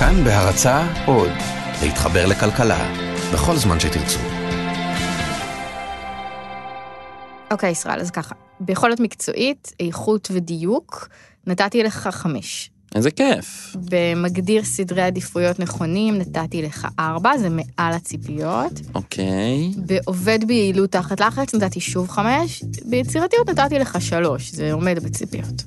כאן בהרצה עוד, להתחבר לכלכלה, בכל זמן שתרצו. אוקיי, ישראל, אז ככה, ביכולת מקצועית, איכות ודיוק, נתתי לך חמש. איזה כיף. במגדיר סדרי עדיפויות נכונים, נתתי לך ארבע, זה מעל הציפיות. אוקיי. בעובד ביעילות תחת לחץ, נתתי שוב חמש. ביצירתיות נתתי לך שלוש, זה עומד בציפיות.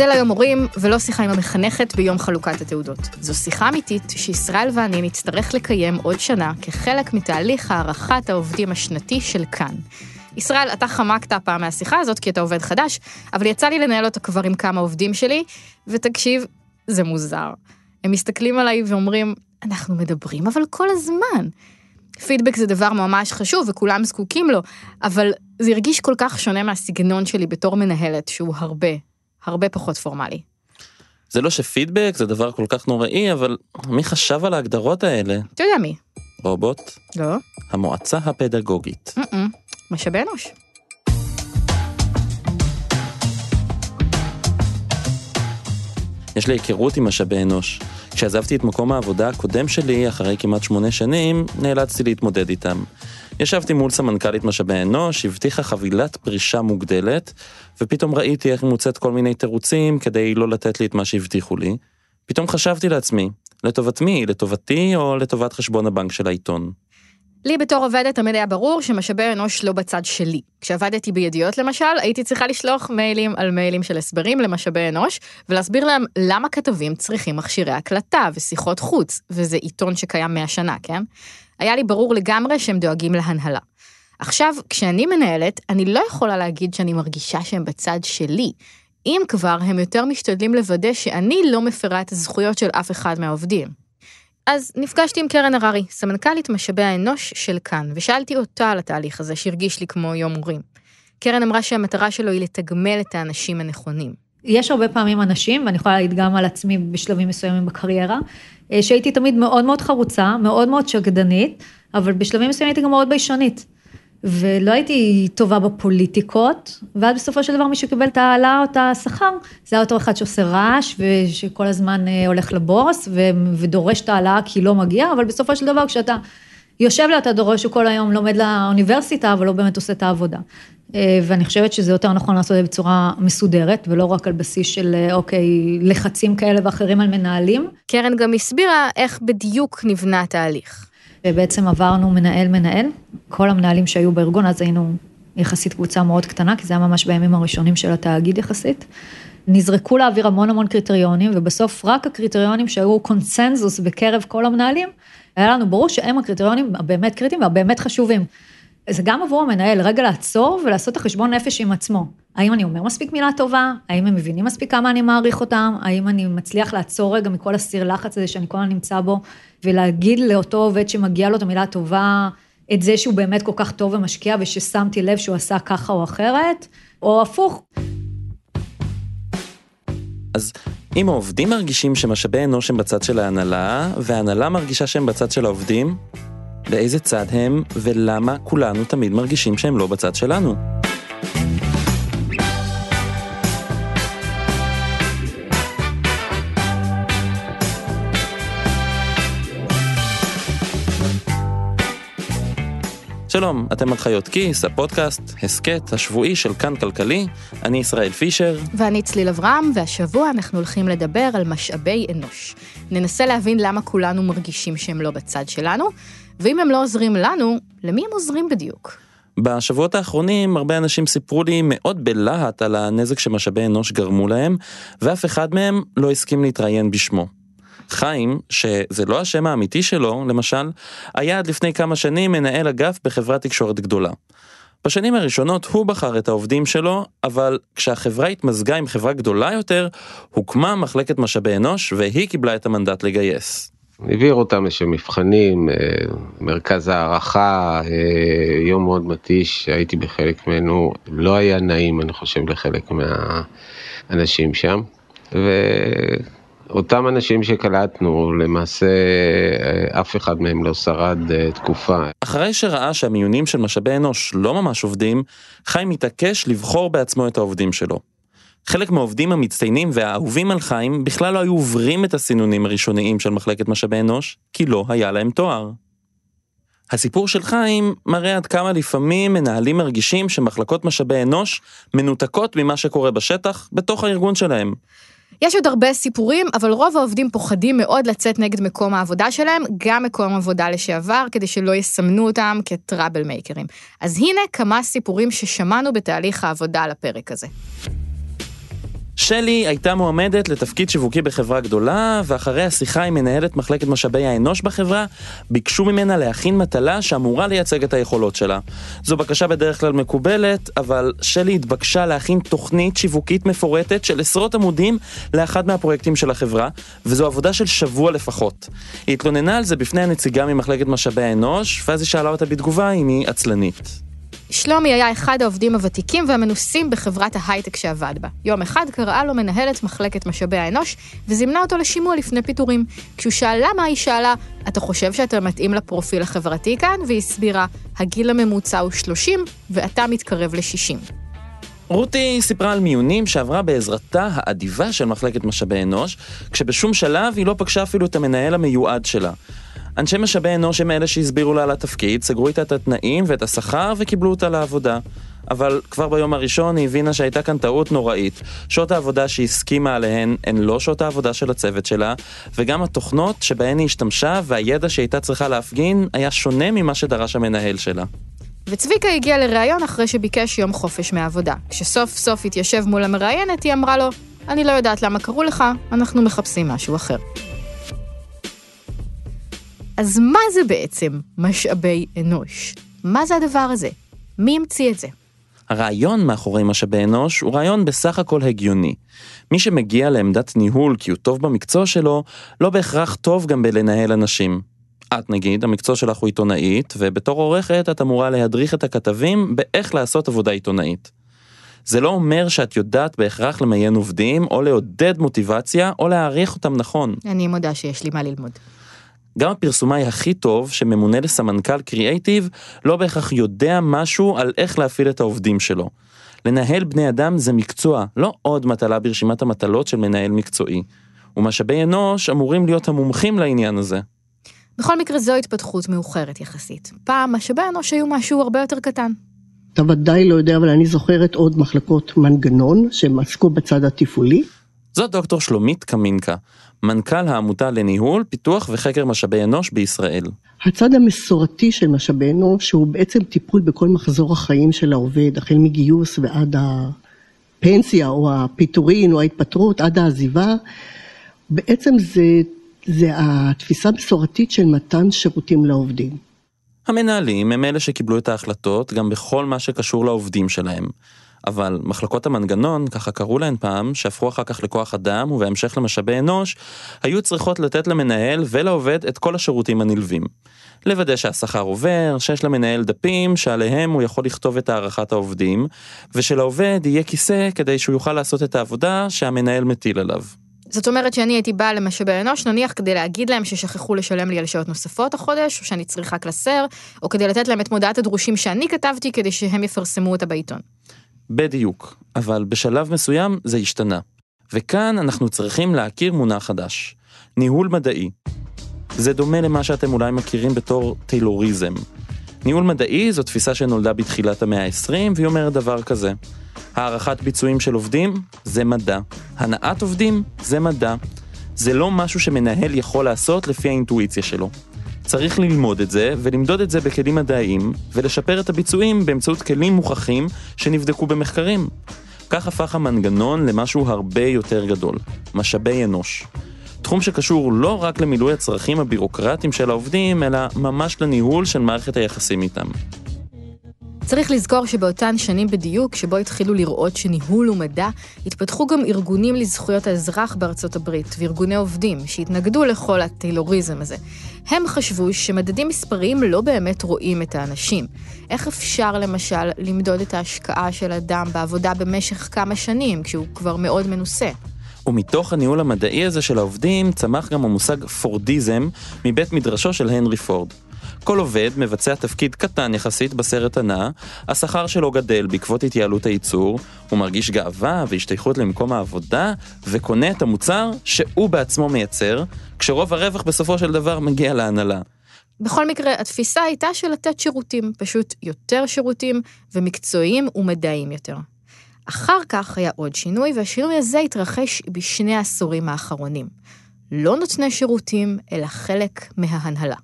זה ליום הורים, ולא שיחה עם המחנכת ביום חלוקת התעודות. זו שיחה אמיתית שישראל ואני נצטרך לקיים עוד שנה כחלק מתהליך הערכת העובדים השנתי של כאן. ישראל, אתה חמקת הפעם מהשיחה הזאת כי אתה עובד חדש, אבל יצא לי לנהל אותה כבר עם כמה עובדים שלי, ותקשיב, זה מוזר. הם מסתכלים עליי ואומרים, אנחנו מדברים אבל כל הזמן. פידבק זה דבר ממש חשוב וכולם זקוקים לו, אבל זה הרגיש כל כך שונה מהסגנון שלי בתור מנהלת, שהוא הרבה, הרבה פחות פורמלי. זה לא שפידבק זה דבר כל כך נוראי, אבל מי חשב על ההגדרות האלה? אתה יודע מי? רובוט? לא? המועצה הפדגוגית. Mm-mm. משאבי אנוש. יש לי היכרות עם משאבי אנוש. כשעזבתי את מקום העבודה הקודם שלי, אחרי כמעט שמונה שנים, נאלצתי להתמודד איתם. ישבתי מול סמנכ"לית משאבי אנוש, הבטיחה חבילת פרישה מוגדלת, ופתאום ראיתי איך היא מוצאת כל מיני תירוצים כדי לא לתת לי את מה שהבטיחו לי. פתאום חשבתי לעצמי, לטובת מי? לטובתי או לטובת חשבון הבנק של העיתון? לי בתור עובדת תמיד היה ברור שמשאבי אנוש לא בצד שלי. כשעבדתי בידיעות למשל, הייתי צריכה לשלוח מיילים על מיילים של הסברים למשאבי אנוש, ולהסביר להם למה כתבים צריכים מכשירי הקלטה ושיחות חוץ, וזה עיתון שקיים 100 שנה, כן? היה לי ברור לגמרי שהם דואגים להנהלה. עכשיו, כשאני מנהלת, אני לא יכולה להגיד שאני מרגישה שהם בצד שלי. אם כבר, הם יותר משתדלים לוודא שאני לא מפרה את הזכויות של אף אחד מהעובדים. אז נפגשתי עם קרן הררי, סמנכ"לית משאבי האנוש של כאן, ושאלתי אותה על התהליך הזה שהרגיש לי כמו יום הורים. קרן אמרה שהמטרה שלו היא לתגמל את האנשים הנכונים. יש הרבה פעמים אנשים, ואני יכולה להעיד גם על עצמי בשלבים מסוימים בקריירה, אה, שהייתי תמיד מאוד מאוד חרוצה, מאוד מאוד שקדנית, אבל בשלבים מסוימים הייתי גם מאוד ביישנית. ולא הייתי טובה בפוליטיקות, ואז בסופו של דבר מי שקיבל את ההעלאה או את השכר, זה היה אותו אחד שעושה רעש, ושכל הזמן אה, הולך לבוס, ודורש את ההעלאה כי לא מגיע, אבל בסופו של דבר כשאתה יושב לה, אתה דורש שכל היום לומד לאוניברסיטה, אבל לא באמת עושה את העבודה. אה, ואני חושבת שזה יותר נכון לעשות את זה בצורה מסודרת, ולא רק על בסיס של, אה, אוקיי, לחצים כאלה ואחרים על מנהלים. קרן גם הסבירה איך בדיוק נבנה התהליך. ובעצם עברנו מנהל-מנהל, כל המנהלים שהיו בארגון, אז היינו יחסית קבוצה מאוד קטנה, כי זה היה ממש בימים הראשונים של התאגיד יחסית. נזרקו לאוויר המון המון קריטריונים, ובסוף רק הקריטריונים שהיו קונצנזוס בקרב כל המנהלים, היה לנו ברור שהם הקריטריונים הבאמת קריטיים והבאמת חשובים. זה גם עבור המנהל, רגע לעצור ולעשות את החשבון נפש עם עצמו. האם אני אומר מספיק מילה טובה? האם הם מבינים מספיק כמה אני מעריך אותם? האם אני מצליח לעצור רגע מכל הסיר לחץ הזה שאני כל הזמן נמצא בו, ולהגיד לאותו עובד שמגיע לו את המילה הטובה, את זה שהוא באמת כל כך טוב ומשקיע, וששמתי לב שהוא עשה ככה או אחרת, או הפוך. אז אם העובדים מרגישים שמשאבי אנוש הם בצד של ההנהלה, וההנהלה מרגישה שהם בצד של העובדים, באיזה צד הם, ולמה כולנו תמיד מרגישים שהם לא בצד שלנו? שלום, אתם על חיות כיס, הפודקאסט, הסכת השבועי של כאן כלכלי, אני ישראל פישר. ואני צליל אברהם, והשבוע אנחנו הולכים לדבר על משאבי אנוש. ננסה להבין למה כולנו מרגישים שהם לא בצד שלנו, ואם הם לא עוזרים לנו, למי הם עוזרים בדיוק? בשבועות האחרונים הרבה אנשים סיפרו לי מאוד בלהט על הנזק שמשאבי אנוש גרמו להם, ואף אחד מהם לא הסכים להתראיין בשמו. חיים, שזה לא השם האמיתי שלו, למשל, היה עד לפני כמה שנים מנהל אגף בחברת תקשורת גדולה. בשנים הראשונות הוא בחר את העובדים שלו, אבל כשהחברה התמזגה עם חברה גדולה יותר, הוקמה מחלקת משאבי אנוש והיא קיבלה את המנדט לגייס. העביר אותם איזה מבחנים, אה, מרכז הערכה, אה, יום מאוד מתיש, הייתי בחלק ממנו, לא היה נעים אני חושב לחלק מהאנשים שם. אותם אנשים שקלטנו, למעשה אה, אף אחד מהם לא שרד תקופה. אחרי שראה שהמיונים של משאבי אנוש לא ממש עובדים, חיים התעקש לבחור בעצמו את העובדים שלו. חלק מהעובדים המצטיינים והאהובים על חיים בכלל לא היו עוברים את הסינונים הראשוניים של מחלקת משאבי אנוש, כי לא היה להם תואר. הסיפור של חיים מראה עד כמה לפעמים מנהלים מרגישים שמחלקות משאבי אנוש מנותקות ממה שקורה בשטח בתוך הארגון שלהם. יש עוד הרבה סיפורים, אבל רוב העובדים פוחדים מאוד לצאת נגד מקום העבודה שלהם, גם מקום עבודה לשעבר, כדי שלא יסמנו אותם כטראבל מייקרים. אז הנה כמה סיפורים ששמענו בתהליך העבודה על הפרק הזה. שלי הייתה מועמדת לתפקיד שיווקי בחברה גדולה, ואחרי השיחה עם מנהלת מחלקת משאבי האנוש בחברה, ביקשו ממנה להכין מטלה שאמורה לייצג את היכולות שלה. זו בקשה בדרך כלל מקובלת, אבל שלי התבקשה להכין תוכנית שיווקית מפורטת של עשרות עמודים לאחד מהפרויקטים של החברה, וזו עבודה של שבוע לפחות. היא התלוננה על זה בפני הנציגה ממחלקת משאבי האנוש, ואז היא שאלה אותה בתגובה אם היא עצלנית. שלומי היה אחד העובדים הוותיקים והמנוסים בחברת ההייטק שעבד בה. יום אחד קראה לו מנהלת מחלקת משאבי האנוש, וזימנה אותו לשימוע לפני פיטורים. כשהוא שאל למה, היא שאלה, אתה חושב שאתה מתאים לפרופיל החברתי כאן? והיא הסבירה, הגיל הממוצע הוא 30, ואתה מתקרב ל-60. רותי סיפרה על מיונים שעברה בעזרתה האדיבה של מחלקת משאבי אנוש, כשבשום שלב היא לא פגשה אפילו את המנהל המיועד שלה. אנשי משאבי אנוש הם אלה שהסבירו לה על התפקיד, סגרו איתה את התנאים ואת השכר וקיבלו אותה לעבודה. אבל כבר ביום הראשון היא הבינה שהייתה כאן טעות נוראית. שעות העבודה שהיא הסכימה עליהן הן לא שעות העבודה של הצוות שלה, וגם התוכנות שבהן היא השתמשה והידע שהייתה צריכה להפגין היה שונה ממה שדרש המנהל שלה. וצביקה הגיע לראיון אחרי שביקש יום חופש מהעבודה. כשסוף סוף התיישב מול המראיינת, היא אמרה לו, אני לא יודעת למה קראו לך, אנחנו מחפשים משהו אחר. אז מה זה בעצם משאבי אנוש? מה זה הדבר הזה? מי המציא את זה? הרעיון מאחורי משאבי אנוש הוא רעיון בסך הכל הגיוני. מי שמגיע לעמדת ניהול כי הוא טוב במקצוע שלו, לא בהכרח טוב גם בלנהל אנשים. את נגיד, המקצוע שלך הוא עיתונאית, ובתור עורכת את אמורה להדריך את הכתבים באיך לעשות עבודה עיתונאית. זה לא אומר שאת יודעת בהכרח למיין עובדים, או לעודד מוטיבציה, או להעריך אותם נכון. אני מודה שיש לי מה ללמוד. גם הפרסומאי הכי טוב שממונה לסמנכ"ל קריאייטיב לא בהכרח יודע משהו על איך להפעיל את העובדים שלו. לנהל בני אדם זה מקצוע, לא עוד מטלה ברשימת המטלות של מנהל מקצועי. ומשאבי אנוש אמורים להיות המומחים לעניין הזה. בכל מקרה זו התפתחות מאוחרת יחסית. פעם משאבי אנוש היו משהו הרבה יותר קטן. אתה ודאי לא יודע, אבל אני זוכרת עוד מחלקות מנגנון שהם עסקו בצד התפעולי. זאת דוקטור שלומית קמינקה, מנכ"ל העמותה לניהול, פיתוח וחקר משאבי אנוש בישראל. הצד המסורתי של משאבי אנוש הוא בעצם טיפול בכל מחזור החיים של העובד, החל מגיוס ועד הפנסיה או הפיטורין או ההתפטרות, עד העזיבה. בעצם זה, זה התפיסה המסורתית של מתן שירותים לעובדים. המנהלים הם אלה שקיבלו את ההחלטות גם בכל מה שקשור לעובדים שלהם. אבל מחלקות המנגנון, ככה קראו להן פעם, שהפכו אחר כך לכוח אדם ובהמשך למשאבי אנוש, היו צריכות לתת למנהל ולעובד את כל השירותים הנלווים. לוודא שהשכר עובר, שיש למנהל דפים שעליהם הוא יכול לכתוב את הערכת העובדים, ושלעובד יהיה כיסא כדי שהוא יוכל לעשות את העבודה שהמנהל מטיל עליו. זאת אומרת שאני הייתי באה למשאבי אנוש, נניח כדי להגיד להם ששכחו לשלם לי על שעות נוספות החודש, או שאני צריכה קלסר, או כדי לתת להם את מודעת הדרושים שאני כתבתי כדי שהם יפרסמו אותה בעיתון. בדיוק, אבל בשלב מסוים זה השתנה. וכאן אנחנו צריכים להכיר מונח חדש, ניהול מדעי. זה דומה למה שאתם אולי מכירים בתור טיילוריזם. ניהול מדעי זו תפיסה שנולדה בתחילת המאה ה-20, והיא אומרת דבר כזה: הערכת ביצועים של עובדים זה מדע, הנעת עובדים זה מדע. זה לא משהו שמנהל יכול לעשות לפי האינטואיציה שלו. צריך ללמוד את זה ולמדוד את זה בכלים מדעיים ולשפר את הביצועים באמצעות כלים מוכחים שנבדקו במחקרים. כך הפך המנגנון למשהו הרבה יותר גדול, משאבי אנוש. תחום שקשור לא רק למילוי הצרכים הבירוקרטיים של העובדים, אלא ממש לניהול של מערכת היחסים איתם. צריך לזכור שבאותן שנים בדיוק, שבו התחילו לראות שניהול הוא מדע, התפתחו גם ארגונים לזכויות האזרח בארצות הברית, וארגוני עובדים, שהתנגדו לכל הטיילוריזם הזה. הם חשבו שמדדים מספריים לא באמת רואים את האנשים. איך אפשר למשל למדוד את ההשקעה של אדם בעבודה במשך כמה שנים, כשהוא כבר מאוד מנוסה? ומתוך הניהול המדעי הזה של העובדים צמח גם המושג פורדיזם מבית מדרשו של הנרי פורד. כל עובד מבצע תפקיד קטן יחסית בסרט הנע, השכר שלו גדל בעקבות התייעלות הייצור, הוא מרגיש גאווה והשתייכות למקום העבודה, וקונה את המוצר שהוא בעצמו מייצר, כשרוב הרווח בסופו של דבר מגיע להנהלה. בכל מקרה, התפיסה הייתה של לתת שירותים, פשוט יותר שירותים ומקצועיים ומדעיים יותר. אחר כך היה עוד שינוי, והשינוי הזה התרחש בשני העשורים האחרונים. לא נותני שירותים, אלא חלק מההנהלה.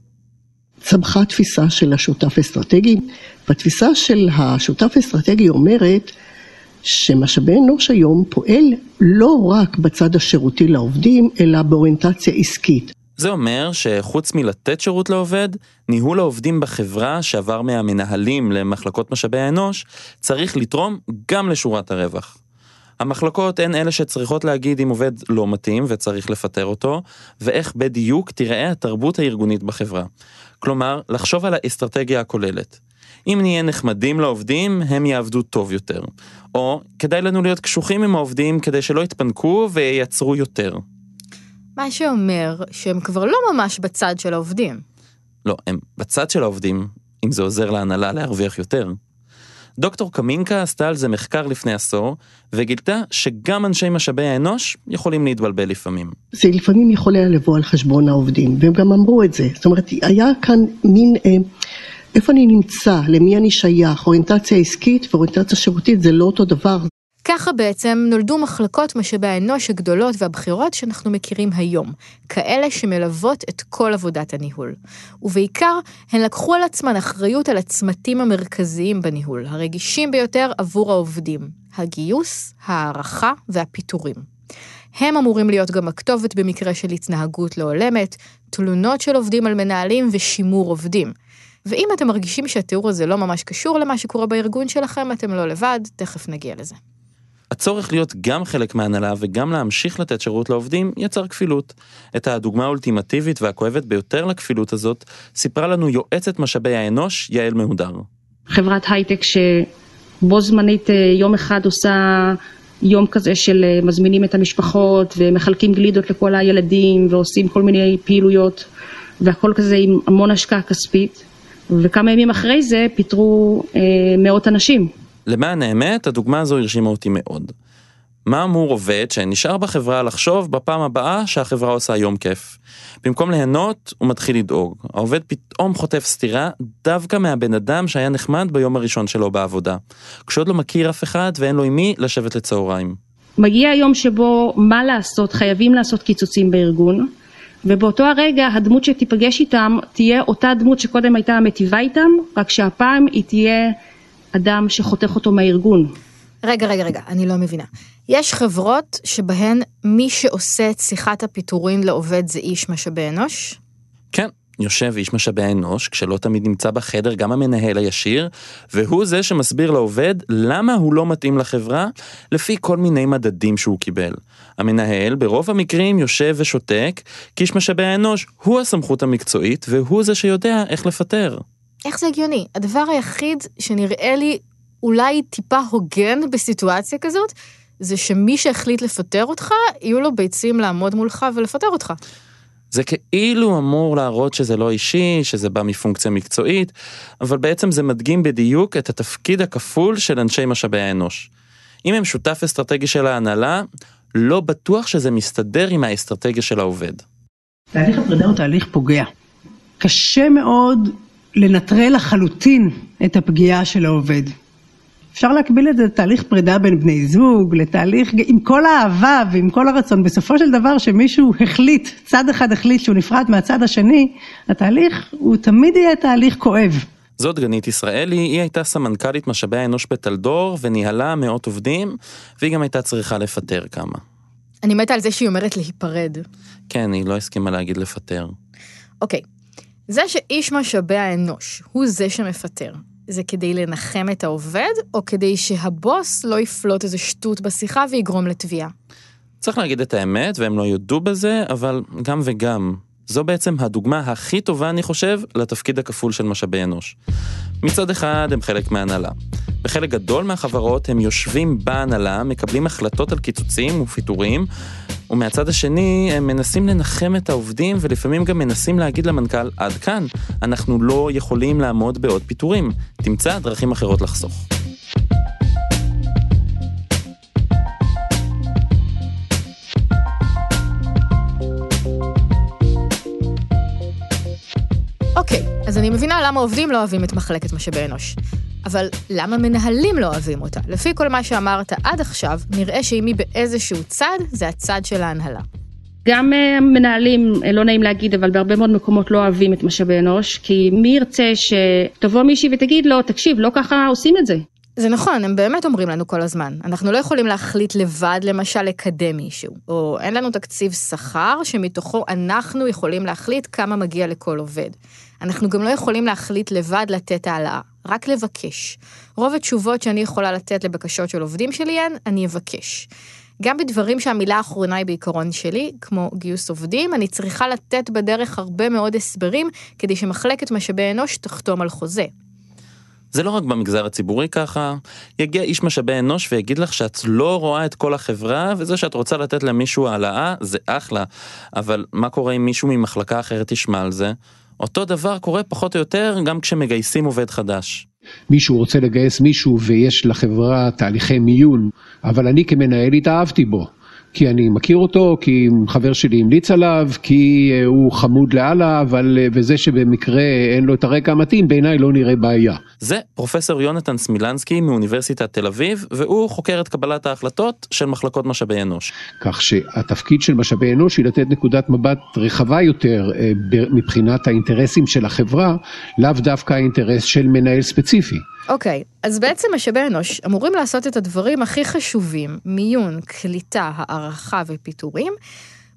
צמחה תפיסה של השותף אסטרטגי, והתפיסה של השותף אסטרטגי אומרת שמשאבי אנוש היום פועל לא רק בצד השירותי לעובדים, אלא באוריינטציה עסקית. זה אומר שחוץ מלתת שירות לעובד, ניהול העובדים בחברה שעבר מהמנהלים למחלקות משאבי האנוש, צריך לתרום גם לשורת הרווח. המחלקות הן אלה שצריכות להגיד אם עובד לא מתאים וצריך לפטר אותו, ואיך בדיוק תיראה התרבות הארגונית בחברה. כלומר, לחשוב על האסטרטגיה הכוללת. אם נהיה נחמדים לעובדים, הם יעבדו טוב יותר. או, כדאי לנו להיות קשוחים עם העובדים כדי שלא יתפנקו וייצרו יותר. מה שאומר שהם כבר לא ממש בצד של העובדים. לא, הם בצד של העובדים, אם זה עוזר להנהלה להרוויח יותר. דוקטור קמינקה עשתה על זה מחקר לפני עשור, וגילתה שגם אנשי משאבי האנוש יכולים להתבלבל לפעמים. זה לפעמים יכול היה לבוא על חשבון העובדים, והם גם אמרו את זה. זאת אומרת, היה כאן מין, אה, איפה אני נמצא, למי אני שייך, אוריינטציה עסקית ואוריינטציה שירותית זה לא אותו דבר. ככה בעצם נולדו מחלקות משאבי האנוש הגדולות והבכירות שאנחנו מכירים היום, כאלה שמלוות את כל עבודת הניהול. ובעיקר, הן לקחו על עצמן אחריות על הצמתים המרכזיים בניהול, הרגישים ביותר עבור העובדים, הגיוס, הערכה והפיטורים. הם אמורים להיות גם הכתובת במקרה של התנהגות לא הולמת, תלונות של עובדים על מנהלים ושימור עובדים. ואם אתם מרגישים שהתיאור הזה לא ממש קשור למה שקורה בארגון שלכם, אתם לא לבד, תכף נגיע לזה. הצורך להיות גם חלק מההנהלה וגם להמשיך לתת שירות לעובדים יצר כפילות. את הדוגמה האולטימטיבית והכואבת ביותר לכפילות הזאת סיפרה לנו יועצת משאבי האנוש יעל מהודר. חברת הייטק שבו זמנית אה, יום אחד עושה יום כזה של אה, מזמינים את המשפחות ומחלקים גלידות לכל הילדים ועושים כל מיני פעילויות והכל כזה עם המון השקעה כספית וכמה ימים אחרי זה פיטרו אה, מאות אנשים. למען האמת, הדוגמה הזו הרשימה אותי מאוד. מה אמור עובד שנשאר בחברה לחשוב בפעם הבאה שהחברה עושה יום כיף? במקום ליהנות, הוא מתחיל לדאוג. העובד פתאום חוטף סטירה דווקא מהבן אדם שהיה נחמד ביום הראשון שלו בעבודה. כשעוד לא מכיר אף אחד ואין לו עם מי לשבת לצהריים. מגיע היום שבו מה לעשות, חייבים לעשות קיצוצים בארגון, ובאותו הרגע הדמות שתיפגש איתם תהיה אותה דמות שקודם הייתה מטיבה איתם, רק שהפעם היא תהיה אדם שחותך אותו מהארגון. רגע, רגע, רגע, אני לא מבינה. יש חברות שבהן מי שעושה את שיחת הפיטורין לעובד זה איש משאבי אנוש? כן, יושב איש משאבי האנוש, כשלא תמיד נמצא בחדר גם המנהל הישיר, והוא זה שמסביר לעובד למה הוא לא מתאים לחברה, לפי כל מיני מדדים שהוא קיבל. המנהל ברוב המקרים יושב ושותק, כי איש משאבי האנוש הוא הסמכות המקצועית, והוא זה שיודע איך לפטר. איך זה הגיוני? הדבר היחיד שנראה לי אולי טיפה הוגן בסיטואציה כזאת, זה שמי שהחליט לפטר אותך, יהיו לו ביצים לעמוד מולך ולפטר אותך. זה כאילו אמור להראות שזה לא אישי, שזה בא מפונקציה מקצועית, אבל בעצם זה מדגים בדיוק את התפקיד הכפול של אנשי משאבי האנוש. אם הם שותף אסטרטגי של ההנהלה, לא בטוח שזה מסתדר עם האסטרטגיה של העובד. תהליך הפרידה הוא תהליך פוגע. קשה מאוד לנטרל לחלוטין את הפגיעה של העובד. אפשר להקביל את זה לתהליך פרידה בין בני זוג, לתהליך עם כל האהבה ועם כל הרצון. בסופו של דבר שמישהו החליט, צד אחד החליט שהוא נפרד מהצד השני, התהליך הוא תמיד יהיה תהליך כואב. זאת גנית ישראלי, היא הייתה סמנכ"לית משאבי האנוש בטלדור וניהלה מאות עובדים, והיא גם הייתה צריכה לפטר כמה. אני מתה על זה שהיא אומרת להיפרד. כן, היא לא הסכימה להגיד לפטר. אוקיי, זה שאיש משאבי האנוש הוא זה שמפטר, זה כדי לנחם את העובד, או כדי שהבוס לא יפלוט איזה שטות בשיחה ויגרום לתביעה? צריך להגיד את האמת, והם לא יודו בזה, אבל גם וגם. זו בעצם הדוגמה הכי טובה, אני חושב, לתפקיד הכפול של משאבי אנוש. מצד אחד הם חלק מהנהלה. בחלק גדול מהחברות הם יושבים בהנהלה, מקבלים החלטות על קיצוצים ופיטורים, ומהצד השני הם מנסים לנחם את העובדים ולפעמים גם מנסים להגיד למנכ"ל, עד כאן, אנחנו לא יכולים לעמוד בעוד פיטורים, תמצא דרכים אחרות לחסוך. אז אני מבינה למה עובדים לא אוהבים את מחלקת משאבי אנוש. אבל למה מנהלים לא אוהבים אותה? לפי כל מה שאמרת עד עכשיו, נראה שאם היא באיזשהו צד, זה הצד של ההנהלה. גם uh, מנהלים, uh, לא נעים להגיד, אבל בהרבה מאוד מקומות לא אוהבים את משאבי אנוש, כי מי ירצה שתבוא מישהי ותגיד לו, תקשיב, לא ככה עושים את זה. זה נכון, הם באמת אומרים לנו כל הזמן. אנחנו לא יכולים להחליט לבד, למשל, לקדם מישהו. או אין לנו תקציב שכר שמתוכו אנחנו יכולים להחליט כמה מגיע לכל עובד. אנחנו גם לא יכולים להחליט לבד לתת העלאה, רק לבקש. רוב התשובות שאני יכולה לתת לבקשות של עובדים שלי הן, אני אבקש. גם בדברים שהמילה האחרונה היא בעיקרון שלי, כמו גיוס עובדים, אני צריכה לתת בדרך הרבה מאוד הסברים כדי שמחלקת משאבי אנוש תחתום על חוזה. זה לא רק במגזר הציבורי ככה, יגיע איש משאבי אנוש ויגיד לך שאת לא רואה את כל החברה, וזה שאת רוצה לתת למישהו העלאה, זה אחלה. אבל מה קורה אם מישהו ממחלקה אחרת ישמע על זה? אותו דבר קורה פחות או יותר גם כשמגייסים עובד חדש. מישהו רוצה לגייס מישהו ויש לחברה תהליכי מיון, אבל אני כמנהל התאהבתי בו. כי אני מכיר אותו, כי חבר שלי המליץ עליו, כי אה, הוא חמוד לאללה, אבל אה, וזה שבמקרה אין לו את הרקע המתאים, בעיניי לא נראה בעיה. זה פרופסור יונתן סמילנסקי מאוניברסיטת תל אביב, והוא חוקר את קבלת ההחלטות של מחלקות משאבי אנוש. כך שהתפקיד של משאבי אנוש היא לתת נקודת מבט רחבה יותר אה, מבחינת האינטרסים של החברה, לאו דווקא האינטרס של מנהל ספציפי. אוקיי, okay, אז בעצם משאבי אנוש אמורים לעשות את הדברים הכי חשובים, מיון, קליטה, הערכה ופיטורים,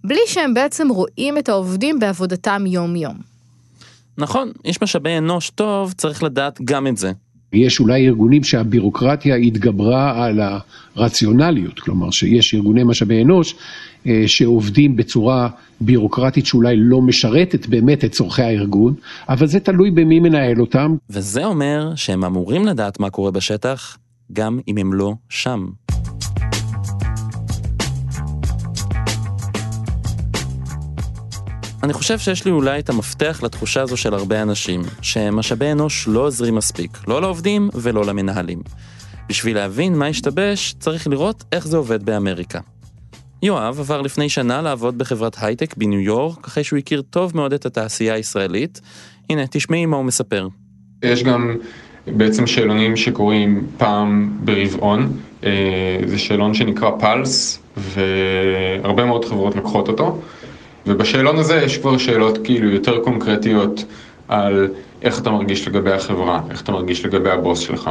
בלי שהם בעצם רואים את העובדים בעבודתם יום-יום. נכון, איש משאבי אנוש טוב צריך לדעת גם את זה. יש אולי ארגונים שהבירוקרטיה התגברה על הרציונליות, כלומר שיש ארגוני משאבי אנוש אה, שעובדים בצורה בירוקרטית שאולי לא משרתת באמת את צורכי הארגון, אבל זה תלוי במי מנהל אותם. וזה אומר שהם אמורים לדעת מה קורה בשטח, גם אם הם לא שם. אני חושב שיש לי אולי את המפתח לתחושה הזו של הרבה אנשים, שמשאבי אנוש לא עוזרים מספיק, לא לעובדים ולא למנהלים. בשביל להבין מה השתבש, צריך לראות איך זה עובד באמריקה. יואב עבר לפני שנה לעבוד בחברת הייטק בניו יורק, אחרי שהוא הכיר טוב מאוד את התעשייה הישראלית. הנה, תשמעי מה הוא מספר. יש גם בעצם שאלונים שקורים פעם ברבעון, אה, זה שאלון שנקרא פלס, והרבה מאוד חברות לוקחות אותו. ובשאלון הזה יש כבר שאלות כאילו יותר קונקרטיות על איך אתה מרגיש לגבי החברה, איך אתה מרגיש לגבי הבוס שלך,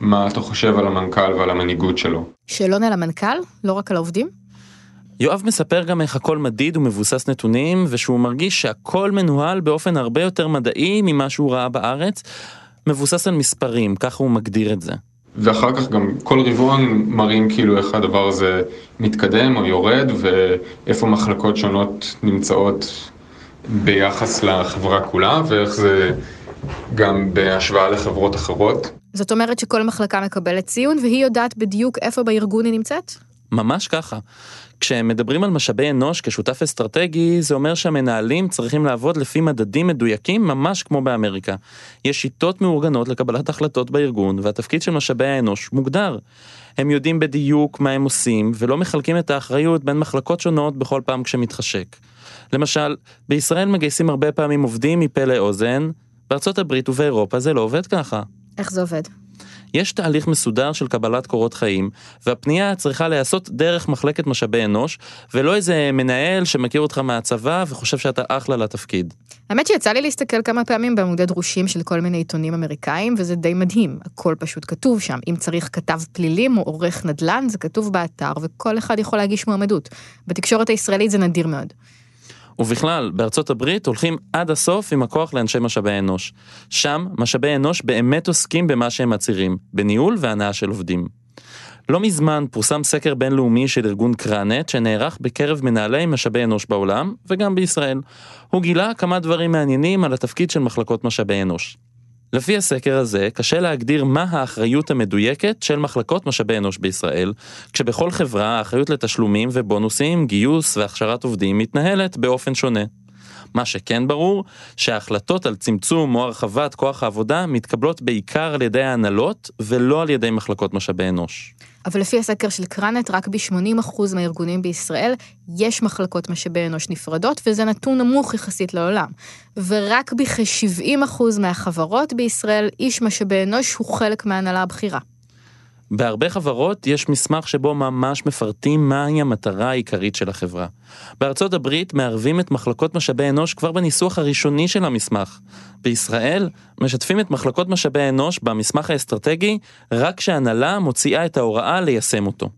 מה אתה חושב על המנכ"ל ועל המנהיגות שלו. שאלון על המנכ"ל? לא רק על העובדים? יואב מספר גם איך הכל מדיד ומבוסס נתונים, ושהוא מרגיש שהכל מנוהל באופן הרבה יותר מדעי ממה שהוא ראה בארץ, מבוסס על מספרים, ככה הוא מגדיר את זה. ואחר כך גם כל רבעון מראים כאילו איך הדבר הזה מתקדם או יורד ואיפה מחלקות שונות נמצאות ביחס לחברה כולה ואיך זה גם בהשוואה לחברות אחרות. זאת אומרת שכל מחלקה מקבלת ציון והיא יודעת בדיוק איפה בארגון היא נמצאת? ממש ככה. כשמדברים על משאבי אנוש כשותף אסטרטגי, זה אומר שהמנהלים צריכים לעבוד לפי מדדים מדויקים ממש כמו באמריקה. יש שיטות מאורגנות לקבלת החלטות בארגון, והתפקיד של משאבי האנוש מוגדר. הם יודעים בדיוק מה הם עושים, ולא מחלקים את האחריות בין מחלקות שונות בכל פעם כשמתחשק. למשל, בישראל מגייסים הרבה פעמים עובדים מפה לאוזן, בארצות הברית ובאירופה זה לא עובד ככה. איך זה עובד? יש תהליך מסודר של קבלת קורות חיים, והפנייה צריכה להיעשות דרך מחלקת משאבי אנוש, ולא איזה מנהל שמכיר אותך מהצבא וחושב שאתה אחלה לתפקיד. האמת שיצא לי להסתכל כמה פעמים בעמודי דרושים של כל מיני עיתונים אמריקאים, וזה די מדהים. הכל פשוט כתוב שם. אם צריך כתב פלילים או עורך נדל"ן, זה כתוב באתר, וכל אחד יכול להגיש מועמדות. בתקשורת הישראלית זה נדיר מאוד. ובכלל, בארצות הברית הולכים עד הסוף עם הכוח לאנשי משאבי אנוש. שם, משאבי אנוש באמת עוסקים במה שהם מצהירים, בניהול והנאה של עובדים. לא מזמן פורסם סקר בינלאומי של ארגון קראנט שנערך בקרב מנהלי משאבי אנוש בעולם, וגם בישראל. הוא גילה כמה דברים מעניינים על התפקיד של מחלקות משאבי אנוש. לפי הסקר הזה, קשה להגדיר מה האחריות המדויקת של מחלקות משאבי אנוש בישראל, כשבכל חברה האחריות לתשלומים ובונוסים, גיוס והכשרת עובדים מתנהלת באופן שונה. מה שכן ברור, שההחלטות על צמצום או הרחבת כוח העבודה מתקבלות בעיקר על ידי ההנהלות ולא על ידי מחלקות משאבי אנוש. אבל לפי הסקר של קרנט, רק ב-80% מהארגונים בישראל יש מחלקות משאבי אנוש נפרדות, וזה נתון נמוך יחסית לעולם. ורק בכ-70% מהחברות בישראל, איש משאבי אנוש הוא חלק מההנהלה הבכירה. בהרבה חברות יש מסמך שבו ממש מפרטים מהי המטרה העיקרית של החברה. בארצות הברית מערבים את מחלקות משאבי אנוש כבר בניסוח הראשוני של המסמך. בישראל משתפים את מחלקות משאבי אנוש במסמך האסטרטגי רק כשהנהלה מוציאה את ההוראה ליישם אותו.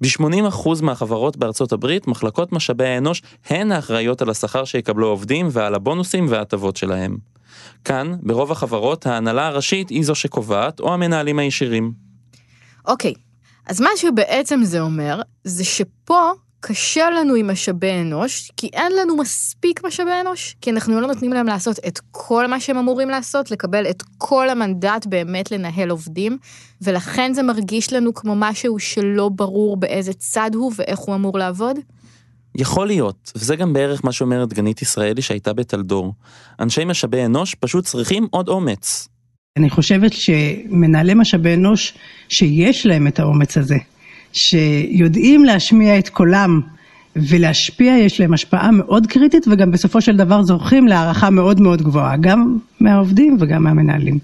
ב-80% מהחברות בארצות הברית, מחלקות משאבי האנוש הן האחראיות על השכר שיקבלו עובדים ועל הבונוסים וההטבות שלהם. כאן, ברוב החברות, ההנהלה הראשית היא זו שקובעת, או המנהלים הישירים. אוקיי, אז מה שבעצם זה אומר, זה שפה קשה לנו עם משאבי אנוש, כי אין לנו מספיק משאבי אנוש, כי אנחנו לא נותנים להם לעשות את כל מה שהם אמורים לעשות, לקבל את כל המנדט באמת לנהל עובדים, ולכן זה מרגיש לנו כמו משהו שלא ברור באיזה צד הוא ואיך הוא אמור לעבוד. יכול להיות, וזה גם בערך מה שאומרת דגנית ישראלי שהייתה בטלדור. אנשי משאבי אנוש פשוט צריכים עוד אומץ. אני חושבת שמנהלי משאבי אנוש שיש להם את האומץ הזה, שיודעים להשמיע את קולם ולהשפיע, יש להם השפעה מאוד קריטית וגם בסופו של דבר זוכים להערכה מאוד מאוד גבוהה, גם מהעובדים וגם מהמנהלים.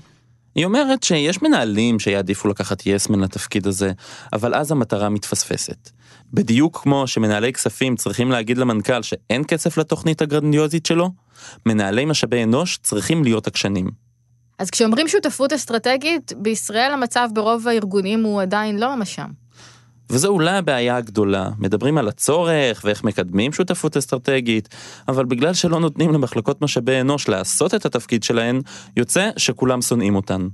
היא אומרת שיש מנהלים שיעדיפו לקחת יסמן לתפקיד הזה, אבל אז המטרה מתפספסת. בדיוק כמו שמנהלי כספים צריכים להגיד למנכ"ל שאין כסף לתוכנית הגרנדיוזית שלו, מנהלי משאבי אנוש צריכים להיות עקשנים. אז כשאומרים שותפות אסטרטגית, בישראל המצב ברוב הארגונים הוא עדיין לא ממש שם. וזו אולי הבעיה הגדולה, מדברים על הצורך ואיך מקדמים שותפות אסטרטגית, אבל בגלל שלא נותנים למחלקות משאבי אנוש לעשות את התפקיד שלהן, יוצא שכולם שונאים אותן.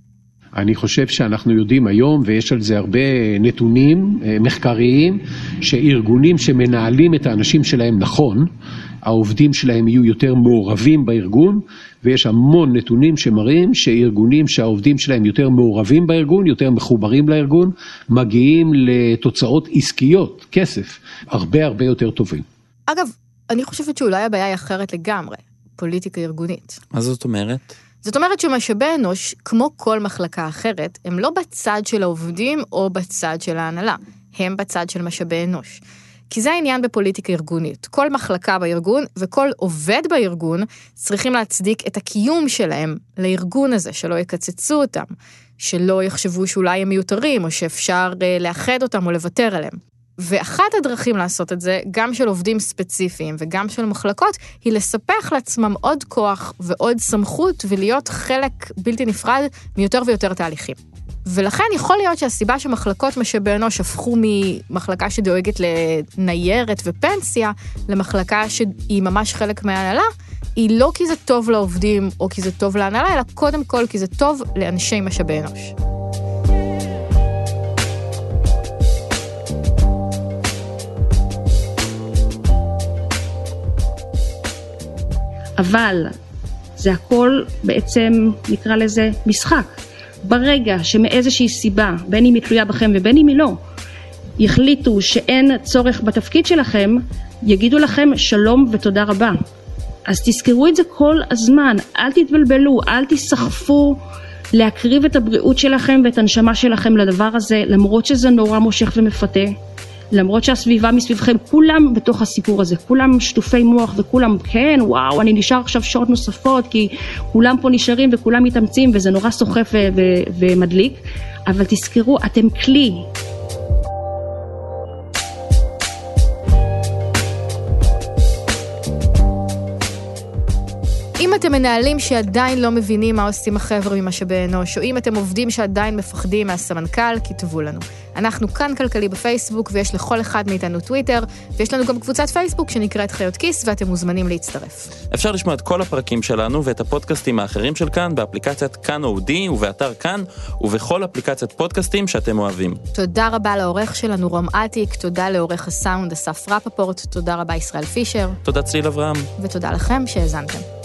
אני חושב שאנחנו יודעים היום, ויש על זה הרבה נתונים אה, מחקריים, שארגונים שמנהלים את האנשים שלהם נכון, העובדים שלהם יהיו יותר מעורבים בארגון, ויש המון נתונים שמראים שארגונים שהעובדים שלהם יותר מעורבים בארגון, יותר מחוברים לארגון, מגיעים לתוצאות עסקיות, כסף, הרבה הרבה יותר טובים. אגב, אני חושבת שאולי הבעיה היא אחרת לגמרי, פוליטיקה ארגונית. מה זאת אומרת? זאת אומרת שמשאבי אנוש, כמו כל מחלקה אחרת, הם לא בצד של העובדים או בצד של ההנהלה, הם בצד של משאבי אנוש. כי זה העניין בפוליטיקה ארגונית. כל מחלקה בארגון וכל עובד בארגון צריכים להצדיק את הקיום שלהם לארגון הזה, שלא יקצצו אותם, שלא יחשבו שאולי הם מיותרים, או שאפשר אה, לאחד אותם או לוותר עליהם. ואחת הדרכים לעשות את זה, גם של עובדים ספציפיים וגם של מחלקות, היא לספח לעצמם עוד כוח ועוד סמכות ולהיות חלק בלתי נפרד מיותר ויותר תהליכים. ולכן יכול להיות שהסיבה שמחלקות משאבי אנוש הפכו ממחלקה שדואגת לניירת ופנסיה, למחלקה שהיא ממש חלק מההנהלה, היא לא כי זה טוב לעובדים או כי זה טוב להנהלה, אלא קודם כל כי זה טוב לאנשי משאבי אנוש. אבל זה הכל בעצם, נקרא לזה, משחק. ברגע שמאיזושהי סיבה, בין אם היא תלויה בכם ובין אם היא לא, יחליטו שאין צורך בתפקיד שלכם, יגידו לכם שלום ותודה רבה. אז תזכרו את זה כל הזמן, אל תתבלבלו, אל תיסחפו להקריב את הבריאות שלכם ואת הנשמה שלכם לדבר הזה, למרות שזה נורא מושך ומפתה. למרות שהסביבה מסביבכם, כולם בתוך הסיפור הזה, כולם שטופי מוח וכולם, כן, וואו, אני נשאר עכשיו שעות נוספות כי כולם פה נשארים וכולם מתאמצים וזה נורא סוחף ומדליק, אבל תזכרו, אתם כלי. אם אתם מנהלים שעדיין לא מבינים מה עושים החבר'ה ממשאבי אנוש, או אם אתם עובדים שעדיין מפחדים מהסמנכ"ל, כתבו לנו. אנחנו כאן כלכלי בפייסבוק, ויש לכל אחד מאיתנו טוויטר, ויש לנו גם קבוצת פייסבוק שנקראת חיות כיס, ואתם מוזמנים להצטרף. אפשר לשמוע את כל הפרקים שלנו ואת הפודקאסטים האחרים של כאן באפליקציית כאן אודי ובאתר כאן, ובכל אפליקציית פודקאסטים שאתם אוהבים. תודה רבה לעורך שלנו רום אטיק, תודה לעורך הסאונד אסף רפפורט, תודה רבה ישראל פישר. תודה צליל אברהם. ותודה לכם שהאזנתם.